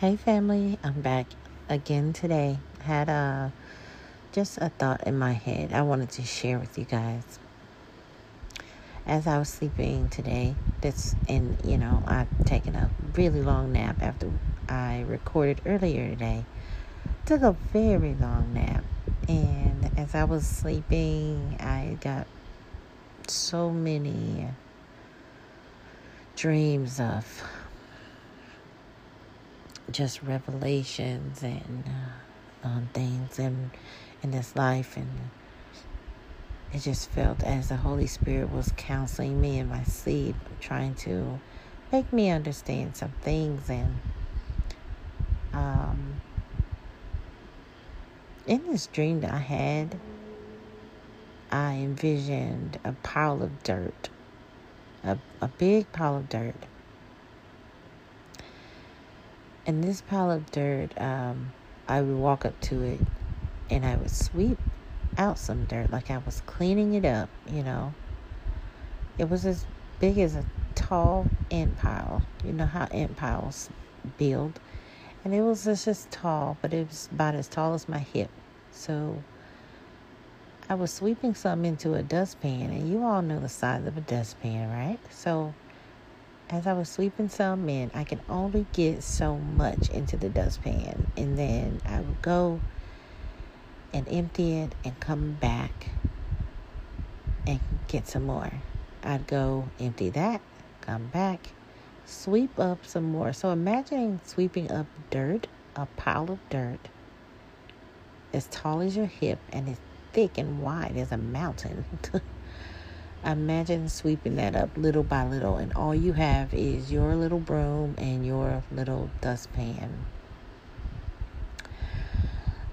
Hey family, I'm back again today. Had a just a thought in my head I wanted to share with you guys. As I was sleeping today, this and you know, I've taken a really long nap after I recorded earlier today. Took a very long nap. And as I was sleeping, I got so many dreams of just revelations and uh, um, things in in this life, and it just felt as the Holy Spirit was counseling me in my sleep, trying to make me understand some things. And um, in this dream that I had, I envisioned a pile of dirt, a, a big pile of dirt and this pile of dirt, um, I would walk up to it and I would sweep out some dirt like I was cleaning it up, you know. It was as big as a tall ant pile. You know how ant piles build. And it was just as tall, but it was about as tall as my hip. So I was sweeping something into a dustpan, and you all know the size of a dustpan, right? So as I was sweeping some in, I could only get so much into the dustpan. And then I would go and empty it and come back and get some more. I'd go empty that, come back, sweep up some more. So imagine sweeping up dirt, a pile of dirt, as tall as your hip and as thick and wide as a mountain. Imagine sweeping that up little by little, and all you have is your little broom and your little dustpan.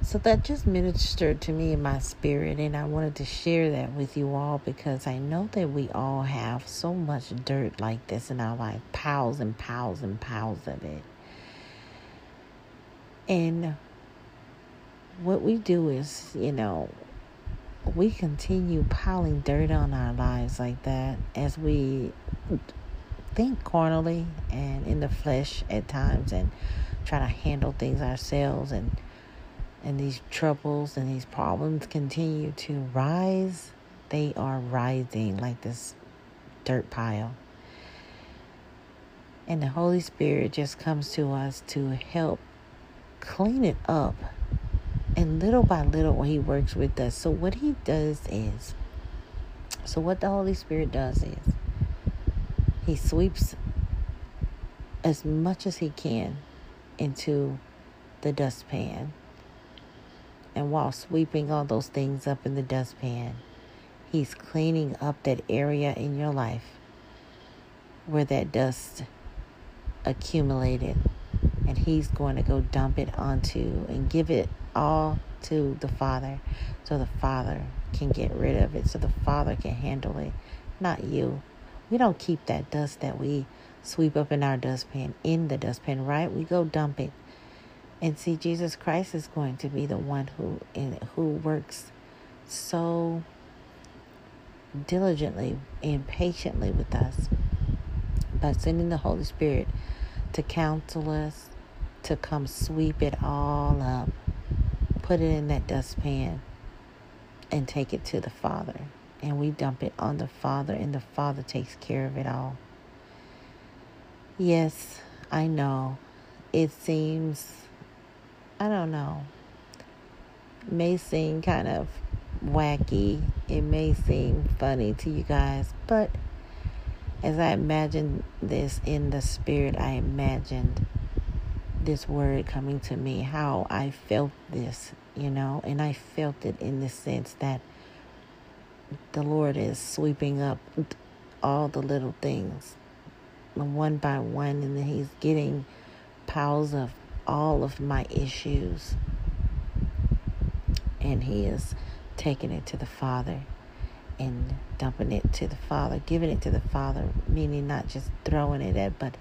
So that just ministered to me in my spirit, and I wanted to share that with you all because I know that we all have so much dirt like this in our life piles and piles and piles of it. And what we do is, you know, we continue piling dirt on our lives like that as we think carnally and in the flesh at times and try to handle things ourselves and and these troubles and these problems continue to rise. They are rising like this dirt pile. And the holy spirit just comes to us to help clean it up and little by little, He works with us. So, what He does is, so what the Holy Spirit does is, He sweeps as much as He can into the dustpan. And while sweeping all those things up in the dustpan, He's cleaning up that area in your life where that dust accumulated. And He's going to go dump it onto and give it all to the Father so the Father can get rid of it, so the Father can handle it, not you. We don't keep that dust that we sweep up in our dustpan in the dustpan, right? We go dump it. And see, Jesus Christ is going to be the one who in, who works so diligently and patiently with us by sending the Holy Spirit to counsel us, to come sweep it all up put it in that dustpan and take it to the Father. And we dump it on the Father, and the Father takes care of it all. Yes, I know. It seems, I don't know, may seem kind of wacky. It may seem funny to you guys, but as I imagined this in the spirit, I imagined this word coming to me, how I felt this you know, and I felt it in the sense that the Lord is sweeping up all the little things one by one, and then He's getting piles of all of my issues, and He is taking it to the Father and dumping it to the Father, giving it to the Father, meaning not just throwing it at, but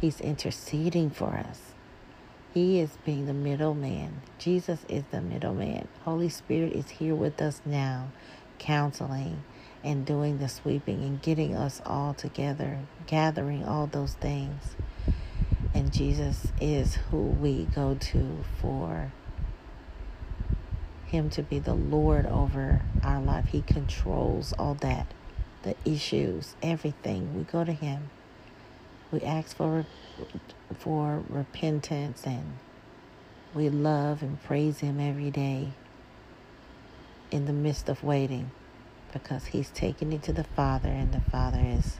He's interceding for us. He is being the middleman. Jesus is the middleman. Holy Spirit is here with us now, counseling and doing the sweeping and getting us all together, gathering all those things And Jesus is who we go to for Him to be the Lord over our life. He controls all that, the issues, everything. We go to Him. We ask for for repentance and we love and praise Him every day in the midst of waiting because He's taking it to the Father and the Father is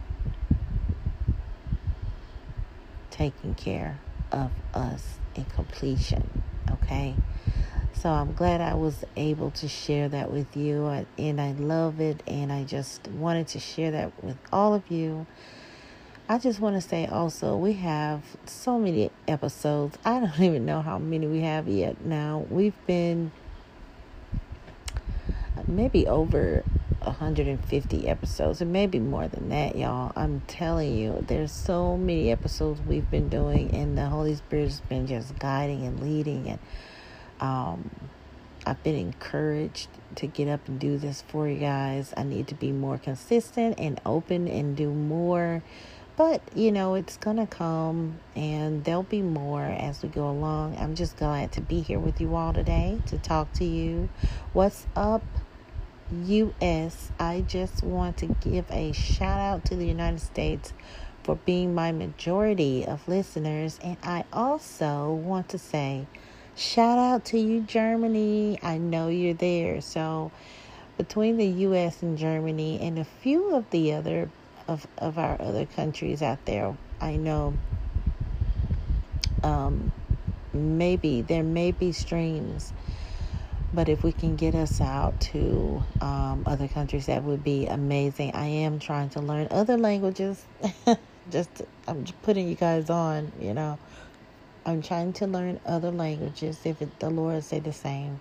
taking care of us in completion. Okay? So I'm glad I was able to share that with you, and I love it, and I just wanted to share that with all of you. I just want to say also, we have so many episodes. I don't even know how many we have yet now. We've been maybe over 150 episodes, and maybe more than that, y'all. I'm telling you, there's so many episodes we've been doing, and the Holy Spirit's been just guiding and leading, and um, I've been encouraged to get up and do this for you guys. I need to be more consistent and open and do more. But, you know, it's going to come and there'll be more as we go along. I'm just glad to be here with you all today to talk to you. What's up? U.S., I just want to give a shout out to the United States for being my majority of listeners. And I also want to say, shout out to you, Germany. I know you're there. So, between the U.S. and Germany and a few of the other of, of our other countries out there, I know um, maybe there may be streams but if we can get us out to um, other countries, that would be amazing. I am trying to learn other languages. just I'm just putting you guys on, you know. I'm trying to learn other languages. If it, the Lord say the same,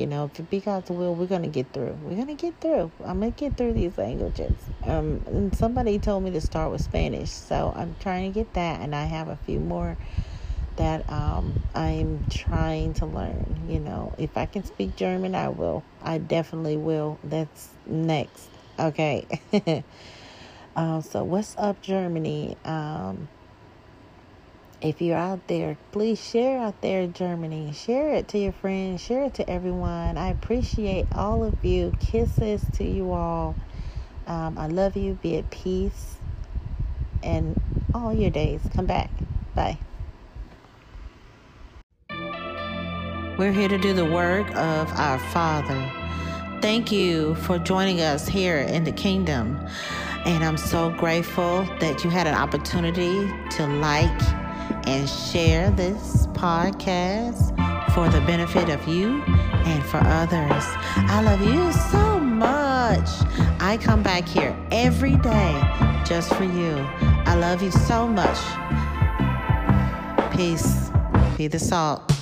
you know, if it be God's will, we're gonna get through. We're gonna get through. I'm gonna get through these languages. Um, and somebody told me to start with Spanish, so I'm trying to get that, and I have a few more that um, I'm trying to learn. You know, if I can speak German, I will. I definitely will. That's next. Okay. uh, so, what's up, Germany? Um, if you're out there, please share out there Germany. Share it to your friends. Share it to everyone. I appreciate all of you. Kisses to you all. Um, I love you. Be at peace. And all your days. Come back. Bye. We're here to do the work of our Father. Thank you for joining us here in the kingdom. And I'm so grateful that you had an opportunity to like and share this podcast for the benefit of you and for others. I love you so much. I come back here every day just for you. I love you so much. Peace. Be the salt.